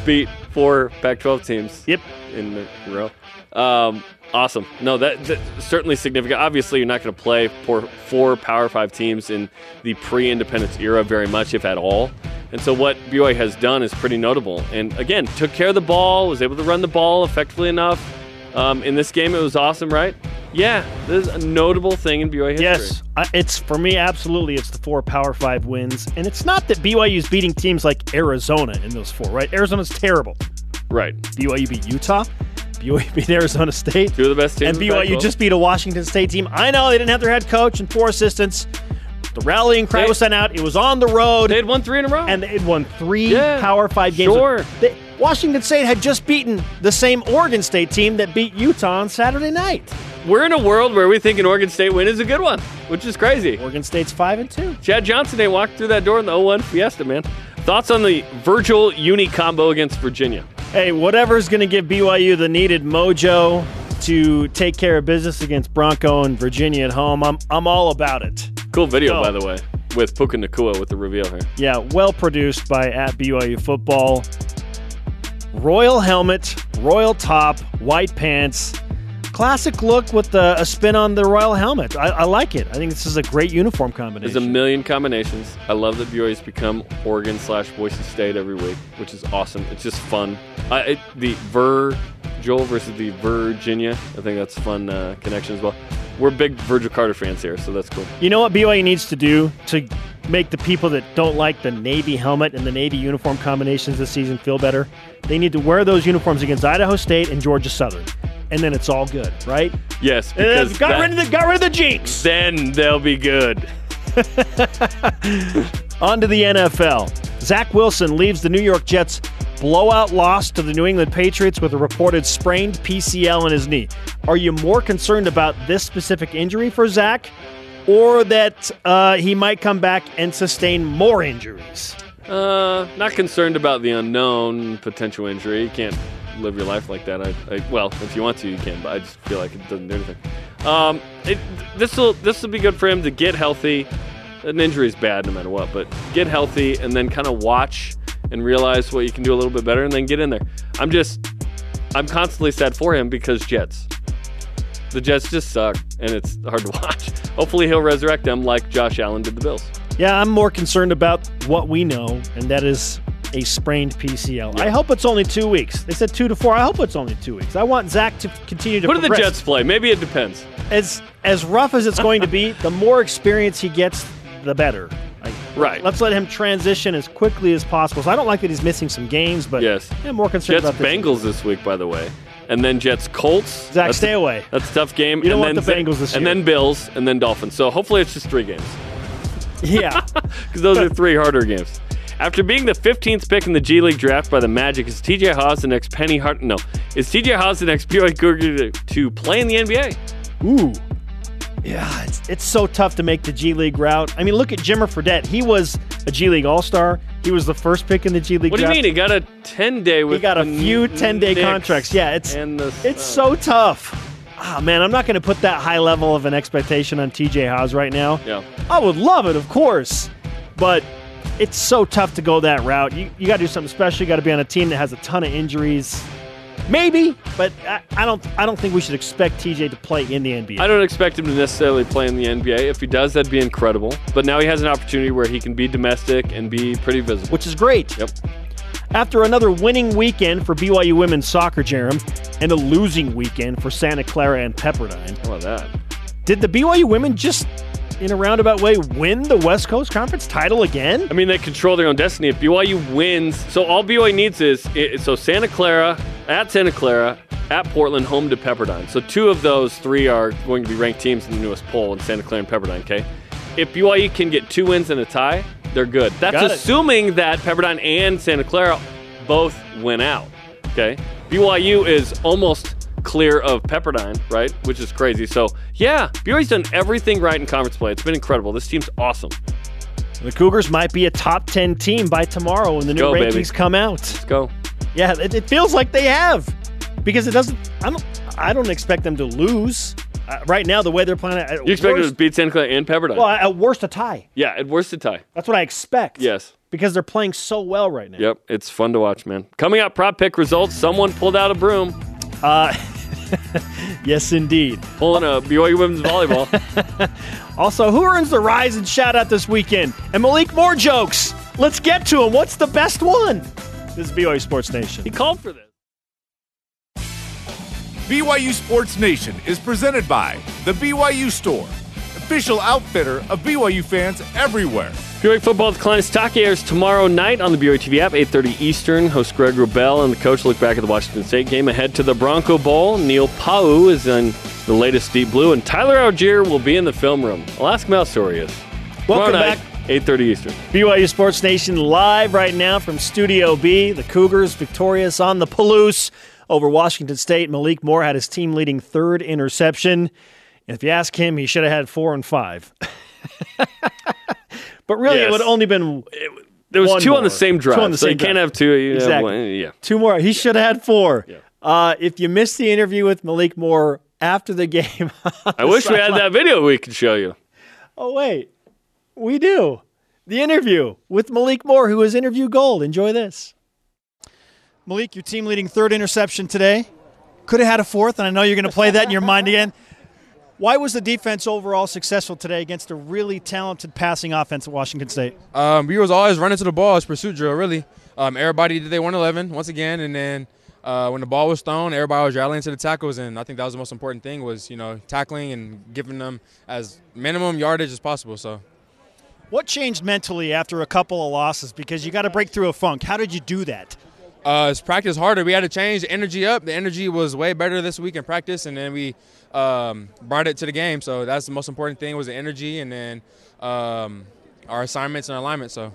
beat four Pac-12 teams. Yep. in a row. Um, awesome. No, that, that certainly significant. Obviously, you're not going to play for four Power Five teams in the pre-independence era very much, if at all. And so, what BYU has done is pretty notable. And again, took care of the ball, was able to run the ball effectively enough. Um, in this game, it was awesome, right? Yeah, this is a notable thing in BYU history. Yes, it's for me absolutely. It's the four Power Five wins, and it's not that BYU is beating teams like Arizona in those four. Right? Arizona's terrible. right. BYU beat Utah. BYU beat Arizona State. Two of the best teams. and BYU Pac-12. just beat a Washington State team. I know they didn't have their head coach and four assistants. The rallying cry They- was sent out. It was on the road, they had won three in a row. and they had won three Yeah, Power Five games. sure. They- Washington State had just beaten the same Oregon State team that beat Utah on Saturday night. We're in a world where we think an Oregon State win is a good one, which is crazy. Oregon State's 5 and 2. Chad Johnson ain't walked through that door in the 01 Fiesta, man. Thoughts on the Virgil Uni combo against Virginia? Hey, whatever's going to give BYU the needed mojo to take care of business against Bronco and Virginia at home, I'm, I'm all about it. Cool video, Oh. by the way, with Puka Nacua with the reveal here. Yeah, well produced by at BYU football. Royal helmet, royal top, white pants. Classic look with the, a spin on the royal helmet. I, I like it. I think this is a great uniform combination. There's a million combinations. I love that BYU's become Oregon slash Boise State every week, which is awesome. It's just fun. I, it, the Virgil versus the Virginia, I think that's a fun uh, connection as well. We're big Virgil Carter fans here, so that's cool. You know what BYU needs to do to make the people that don't like the Navy helmet and the Navy uniform combinations this season feel better? They need to wear those uniforms against Idaho State and Georgia Southern, and then it's all good, right? Yes, because got that- rid of the got rid of the jinx. then they'll be good. On to the NFL. Zach Wilson leaves the New York Jets blowout loss to the New England Patriots with a reported sprained PCL in his knee. Are you more concerned about this specific injury for Zach, or that uh, he might come back and sustain more injuries? Uh, not concerned about the unknown potential injury. You can't live your life like that. I, I well, if you want to, you can, but I just feel like it doesn't do anything. Um, this will this will be good for him to get healthy. An injury is bad no matter what, but get healthy and then kind of watch and realize what you can do a little bit better, and then get in there. I'm just, I'm constantly sad for him because Jets. The Jets just suck, and it's hard to watch. Hopefully, he'll resurrect them like Josh Allen did the Bills. Yeah, I'm more concerned about what we know, and that is a sprained PCL. I hope it's only two weeks. They said two to four. I hope it's only two weeks. I want Zach to continue to Who do the. Jets play? Maybe it depends. as as rough as it's going to be, the more experience he gets, the better. Like, Right. Let's let him transition as quickly as possible. So I don't like that he's missing some games, but Yes. I'm more concerned Jets about this. Bengals this week, by the way, and then Jets Colts. Zach, That's stay a, away. That's a tough game. You don't and want then the Bengals this and year. then Bills, and then Dolphins. So hopefully it's just three games Yeah. because those are three harder games. After being the 15th pick in the G League draft by the Magic, is TJ Haws the next Penny Hart? No, is TJ Haws the next BYU Cougar to, to play in the NBA? Ooh. Yeah, it's, it's so tough to make the G League route. I mean, look at Jimmer Fredette. He was a G League All Star. He was the first pick in the G League What do you draft. mean? He got a 10 day with He got a the few 10 day contracts. Yeah, it's the it's so tough. Ah, man, I'm not going to put that high level of an expectation on TJ Haws right now. yeah. I would love it, of course, but it's so tough to go that route. You, you got to do something special. You got to be on a team that has a ton of injuries. Maybe, but I, I don't. I don't think we should expect TJ to play in the NBA. I don't expect him to necessarily play in the NBA. If he does, that'd be incredible. But now he has an opportunity where he can be domestic and be pretty visible. which is great. Yep. After another winning weekend for BYU women's soccer, Jarom, and a losing weekend for Santa Clara and Pepperdine, How about that? did the BYU women just, in a roundabout way, win the West Coast Conference title again? I mean, they control their own destiny. If BYU wins, so all BYU needs is it, so Santa Clara at Santa Clara at Portland, home to Pepperdine. So two of those three are going to be ranked teams in the newest poll in Santa Clara and Pepperdine. Okay, if BYU can get two wins and a tie, they're good. That's Got it. assuming that Pepperdine and Santa Clara both win out. Okay, BYU is almost clear of Pepperdine, right? Which is crazy. So yeah, BYU's done everything right in conference play. It's been incredible. This team's awesome. The Cougars might be a top 10 team by tomorrow when the new go, rankings baby. come out. Let's go. Yeah, it, it feels like they have because it doesn't. I don't. I don't expect them to lose. Uh, right now, the way they're playing, You expect worst, them to beat Santa Clara and Pepperdine? well, at worst a tie. yeah, at worst a tie. That's what I expect. Yes. because they're playing so well right now. Yep. It's fun to watch, man. Coming up, prop pick results. Someone pulled out a broom, Uh, yes, indeed. pulling a BYU women's volleyball. Also, who earns the rise and shout out this weekend? And Malik, more jokes. Let's get to him. What's the best one? This is BYU Sports Nation. he called for this. BYU Sports Nation is presented by The BYU Store, official outfitter of BYU fans everywhere. BYU football Klein Stock airs tomorrow night on the BYU TV app, 8:30 Eastern. Host Greg Wrubell and the coach look back at the Washington State game. Ahead to the Bronco Bowl. Neil Pau is in the latest Deep Blue, and Tyler Allgeier will be in the film room. I'll ask him how is. Welcome night, back 8:30 Eastern. BYU Sports Nation live right now from Studio B. The Cougars victorious on the Palouse over Washington State. Malik Moore had his team leading third interception. If you ask him, he should have had four and five. but really, Yes. it would have only been There was One two on the same Two drive, on the so same you can't have two. You have Exactly. one- yeah. two more. He should have had four. Uh, if you missed the interview with Malik Moore after the game, I wish we had that video we could show you. oh wait, we do the interview with Malik Moore, who who is interview gold. Enjoy this. Malik, your team leading third interception today. Could have had a fourth, and I know you're going to play that in your mind again. Why was the defense overall successful today against a really talented passing offense at Washington State? Um, we was always running to the ball. It's pursuit drill, really. Um, everybody did their 111 once again, and then uh, when the ball was thrown, everybody was rallying to the tackles, and I think that was the most important thing was you know tackling and giving them as minimum yardage as possible. So What changed mentally after a couple of losses? Because you got to break through a funk. How did you do that? Uh, it's practice harder. We had to change the energy up. The energy was way better this week in practice, and then we um, brought it to the game. So that's the most important thing was the energy, and then um, our assignments and alignment. So.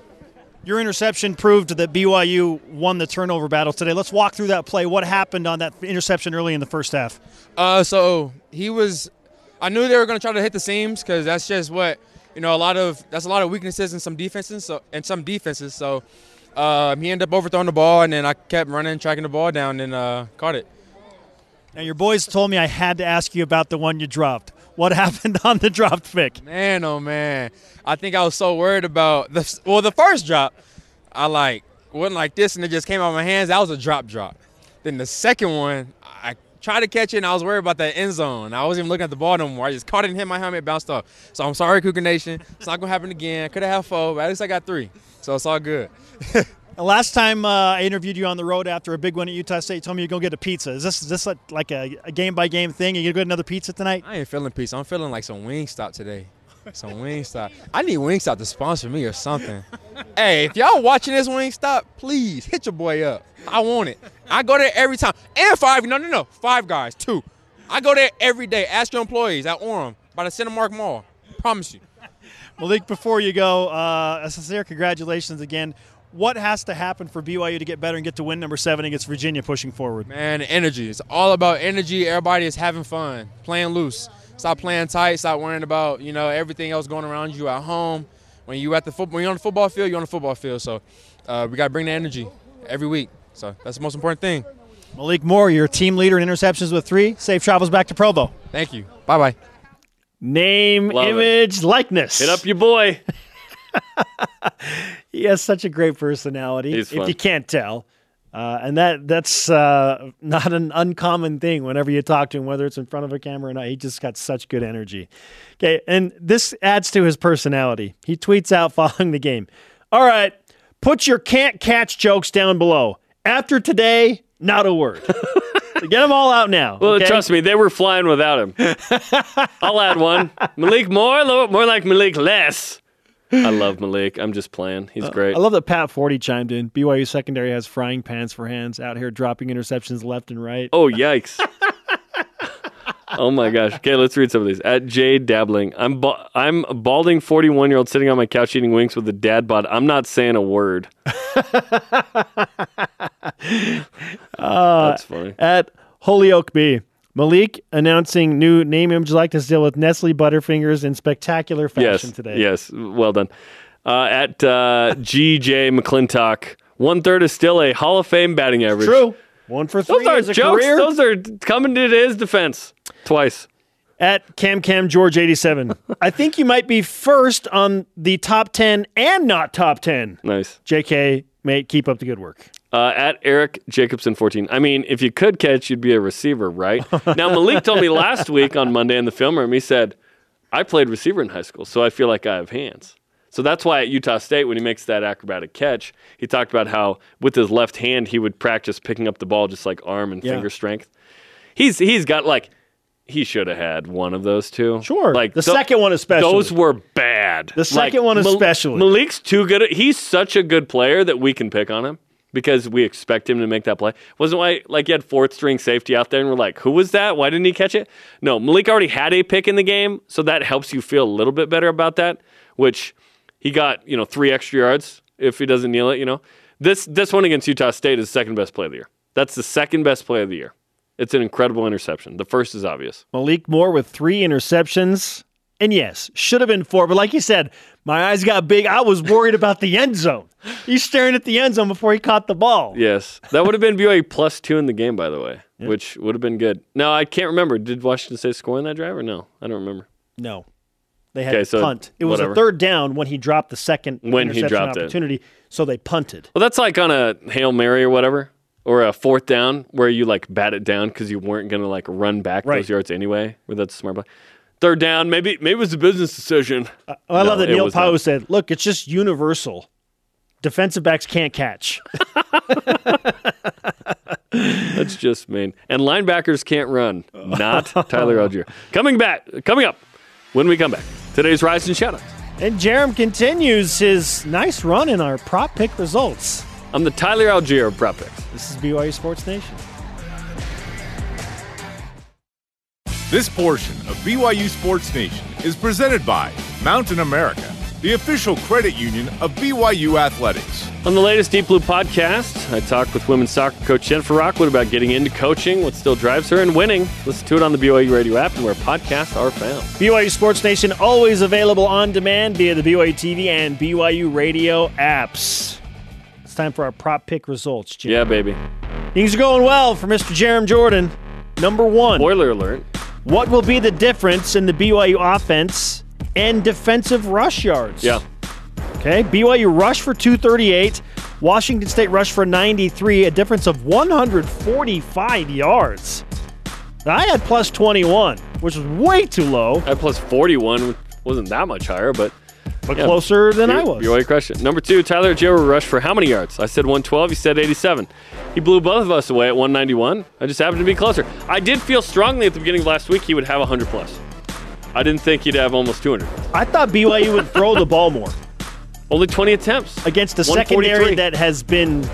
Your interception proved that BYU won the turnover battle today. Let's walk through that play. What happened on that interception early in the first half? Uh, so he was. I knew they were going to try to hit the seams because that's just what you know. A lot of that's a lot of weaknesses in some defenses. So and some defenses. So um, he ended up overthrowing the ball, and then I kept running, tracking the ball down, and uh, caught it. Now, your boys told me I had to ask you about the one you dropped. What happened on the dropped pick? Man, oh man, I think I was so worried about the well, the first drop, I like wasn't like this, and it just came out of my hands. That was a drop drop. Then the second one, I tried to catch it, and I was worried about that end zone. I wasn't even looking at the ball no more. I just caught it and hit my helmet, bounced off. So I'm sorry, Cougar Nation. It's not gonna happen again. Could have had four, but at least I got three. So it's all good. Last time uh, I interviewed you on the road after a big win at Utah State, you told me you're going to get a pizza. Is this, is this like a, a game by game thing? Are you going to get another pizza tonight? I ain't feeling pizza. I'm feeling like some Wingstop today. Some Wingstop. I need Wingstop to sponsor me or something. hey, if y'all watching this Wingstop, please hit your boy up. I want it. I go there every time. And five, no, no, no, five guys, two. I go there every day. Ask your employees at Orem by the Cinemark Mall. Promise you. Malik, before you go, uh, a sincere congratulations again. What has to happen for BYU to get better and get to win number seven against Virginia pushing forward? Man, energy. It's all about energy. Everybody is having fun, playing loose. Stop playing tight. Stop worrying about you know everything else going around you at home. When you at the football, when you're on the football field, you're on the football field. So uh, we got to bring the energy every week. So that's the most important thing. Malik Moore, your team leader in interceptions with three. Safe travels back to Provo. Thank you. Bye bye. Name, Love it. image, likeness. Hit up your boy. He has such a great personality. He's if fun. you can't tell, uh, and that that's uh, not an uncommon thing. Whenever you talk to him, whether it's in front of a camera or not, he just got such good energy. Okay, and this adds to his personality. He tweets out following the game. All right, put your can't catch jokes down below. After today, not a word. Get them all out now. Well, okay? trust me, they were flying without him. I'll add one. Malik more, more like Malik less. I love Malik. I'm just playing. He's uh, great. I love that Pat Forde chimed in. BYU secondary has frying pans for hands out here dropping interceptions left and right. Oh yikes! oh my gosh. Okay, let's read some of these. At Jade Dabbling, I'm ba- I'm a balding 41 year old sitting on my couch eating wings with a dad bod. I'm not saying a word. Uh, That's funny. at Holyoke B. Malik announcing new name image likeness deal with Nestle Butterfingers in spectacular fashion Yes. today. Yes. Well done. Uh, at uh, GJ McClintock, one third is still a Hall of Fame batting average. True. One for three Those aren't as a jokes. career. Those are coming to his defense twice. At Cam Cam George 87. I think you might be first on the top 10 and not top 10. Nice. JK, mate, keep up the good work. Uh, at Eric Jacobson 14. I mean, if you could catch, you'd be a receiver, right? now, Malik told me last week on Monday in the film room, he said, I played receiver in high school, so I feel like I have hands. So that's why at Utah State, when he makes that acrobatic catch, he talked about how with his left hand, he would practice picking up the ball just like arm and Yeah. finger strength. He's He's got like, he should have had one of those two. Sure. Like the second one especially. Those were bad. The second one especially. Malik's too good. At, he's such a good player that we can pick on him because we expect him to make that play. Wasn't why like you had fourth string safety out there and we're like, who was that? Why didn't he catch it? No, Malik already had a pick in the game, so that helps you feel a little bit better about that. Which he got you know three extra yards if he doesn't kneel it. You know, this this one against Utah State is the second best play of the year. That's the second best play of the year. It's an incredible interception. The first is obvious. Malik Moore with three interceptions. And yes, should have been four. But like you said, my eyes got big. I was worried about the end zone. He's staring at the end zone before he caught the ball. Yes, that would have been BYU plus two in the game, by the way, which would have been good. No, I can't remember. Did Washington State score in that drive or no? I don't remember. No. They had Okay, to so punt. It was whatever. a third down when he dropped the second When he interception dropped it. opportunity. So they punted. Well, that's like on a hail mary or whatever, or a fourth down where you like bat it down because you weren't gonna like run back Right. those yards anyway. Where that's a smart play. Third down, maybe maybe it was a business decision. Oh, I love that Neil not. said, look, it's just universal. Defensive backs can't catch. That's just mean. And linebackers can't run. Not Tyler Allgeier. Coming back, coming up when we come back. Today's rise and shoutouts. and Jarom continues his nice run in our prop pick results. I'm the Tyler Allgeier of prop. This is BYU Sports Nation. This portion of BYU Sports Nation is presented by Mountain America, the official credit union of BYU Athletics. On the latest Deep Blue podcast, I talked with women's soccer coach Jennifer Rockwood about getting into coaching, what still drives her, and winning. Listen to it on the BYU Radio app and where podcasts are found. BYU Sports Nation always available on demand via the BYU TV and BYU radio apps. Time for our prop pick results, Jim. Yeah, baby. Things are going well for Mr. Jarom Jordan. Number one, Spoiler alert. what will be the difference in the BYU offense and defensive rush yards? Yeah. Okay, BYU rush for 238, Washington State rush for 93, a difference of 145 yards. I had plus 21, which was way too low, I had plus 41, wasn't that much higher, but but Yeah. closer than I was. BYU crushed it. Number two, Tyler Jarrow rushed for how many yards? I said 112. He said 87. He blew both of us away at 191. I just happened to be closer. I did feel strongly at the beginning of last week he would have 100 plus. I didn't think he'd have almost 200. I thought BYU would throw the ball more Only 20 attempts. against a 143. secondary that has been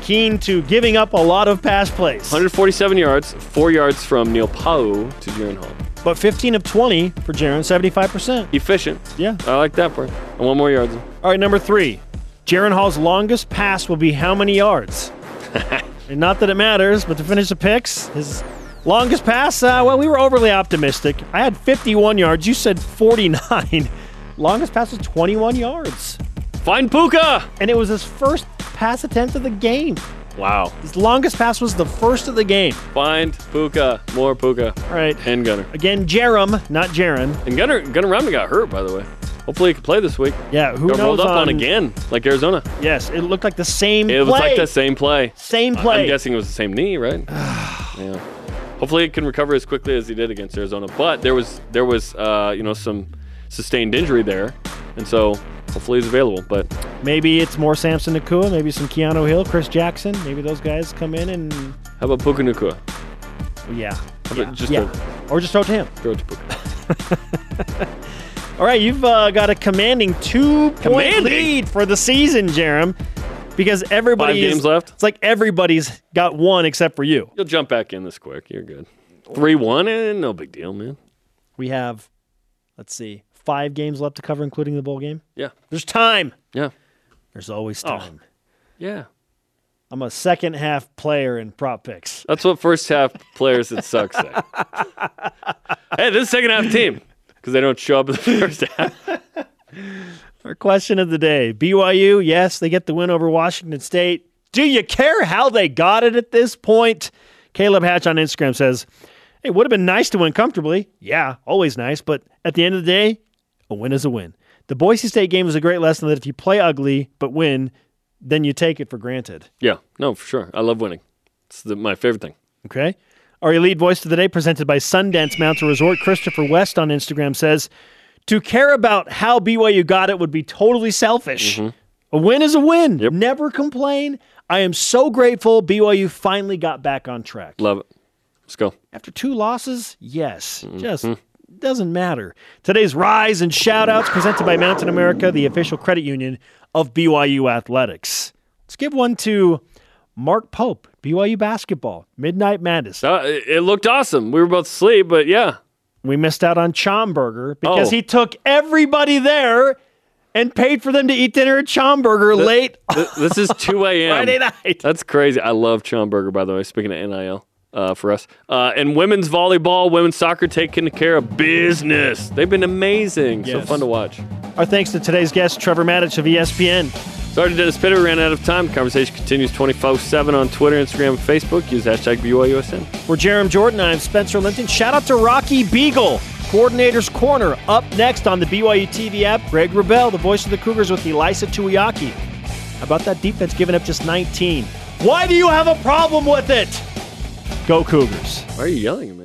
keen to giving up a lot of pass plays. 147 yards, four yards from Neil Pau to Jaren Hall. But 15 of 20 for Jaren, 75%. Efficient. Yeah. I like that part. And one more yards. All right, number three. Jaren Hall's longest pass will be how many yards? and not that it matters, but to finish the picks, his longest pass, uh, well, we were overly optimistic. I had 51 yards. You said 49. longest pass was 21 yards. Find Puka. And it was his first pass attempt of the game. Wow. His longest pass was the first of the game. Find Puka. More Puka. All right. And Gunner. Again, Jarom, not Jaren. And Gunner, Gunner Romney got hurt, by the way. Hopefully he can play this week. Yeah, who Got knows? rolled up on on- again, like Arizona. Yes, it looked like the same It was play. like the same play. Same play. I'm guessing it was the same knee, right? yeah. Hopefully, he can recover as quickly as he did against Arizona. But there was there was uh, you know some sustained injury there, and so hopefully he's available. But Maybe it's more Samson Nacua, maybe some Keanu Hill, Chris Jackson. Maybe those guys come in and how about Puka Nacua? yeah, How yeah, just yeah. throw, or just throw it to him. throw it to Puka? All right, you've uh, got a commanding two-point Commanding? lead for the season, Jarom, because everybody Five is- games left? It's like everybody's got one except for you. You'll jump back in this quick. You're good. Three one, and no big deal, man. We have, let's see, five games left to cover, including the bowl game. Yeah, There's time. yeah, There's always Oh. time. yeah. I'm a second half player in prop picks. That's what first half players that suck say. hey, this is second half team because they don't show up in the first half. Our question of the day BYU, yes, they get the win over Washington State. Do you care how they got it at this point? Caleb Hatch on Instagram says, Hey, would have been nice to win comfortably. Yeah, always nice. But at the end of the day, a win is a win. The Boise State game was a great lesson that if you play ugly but win, then you take it for granted. Yeah, no, for sure. I love winning. It's the, my favorite thing. Okay. Our elite voice of the day, presented by Sundance Mountain Resort, Christopher West on Instagram says, "To care about how BYU got it would be totally selfish. Mm-hmm. A win is a win. Yep. Never complain. I am so grateful BYU finally got back on track. Love it. Let's go. After two losses, yes, mm-hmm. just mm-hmm. Doesn't matter. Today's rise and shout outs presented by Mountain America, the official credit union of BYU Athletics. Let's give one to Mark Pope, BYU basketball, Midnight Madness. Uh, it, looked awesome. We were both asleep, but yeah. We missed out on Chomberger because Oh. he took everybody there and paid for them to eat dinner at Chomburger late This is 2 a.m. Friday night. That's crazy. I love Chomburger, by the way, speaking of NIL uh, for us. Uh, and women's volleyball, women's soccer taking care of business. They've been amazing. So fun to watch. Our thanks to today's guest, Trevor Matich of ESPN. Sorry to Dennis Pitter. We ran out of time. Conversation continues 24 7 on Twitter, Instagram, and Facebook. Use hashtag BYUSN. For Jarom Jordan, I'm Spencer Linton. Shout out to Rocky Beagle, Coordinator's Corner. Up next on the BYU TV app, Greg Wrubell, the voice of the Cougars with Ilaisa Tuiaki. How about that defense giving up just 19? Why do you have a problem with it? Go Cougars. Why are you yelling at me?